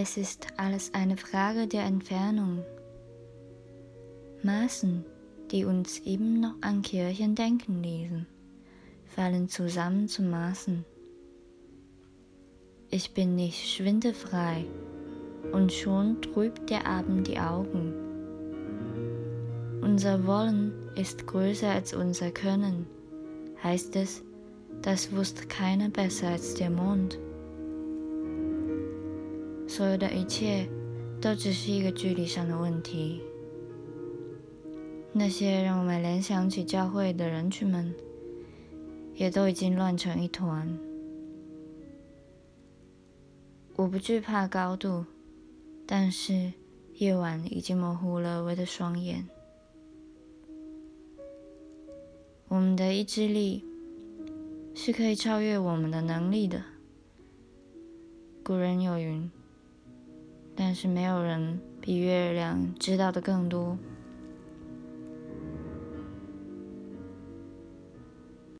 Es ist alles eine Frage der Entfernung. Maßen, die uns eben noch an Kirchen denken ließen, fallen zusammen zu Maßen. Ich bin nicht schwindelfrei und schon trübt der Abend die Augen. Unser Wollen ist größer als unser Können, heißt es, das wusste keiner besser als der Mond。所有的一切都只是一个距离上的问题。那些让我们联想起教会的人群们，也都已经乱成一团。我不惧怕高度，但是夜晚已经模糊了我的双眼。我们的意志力是可以超越我们的能力的。古人有云。但是没有人比月亮知道的更多。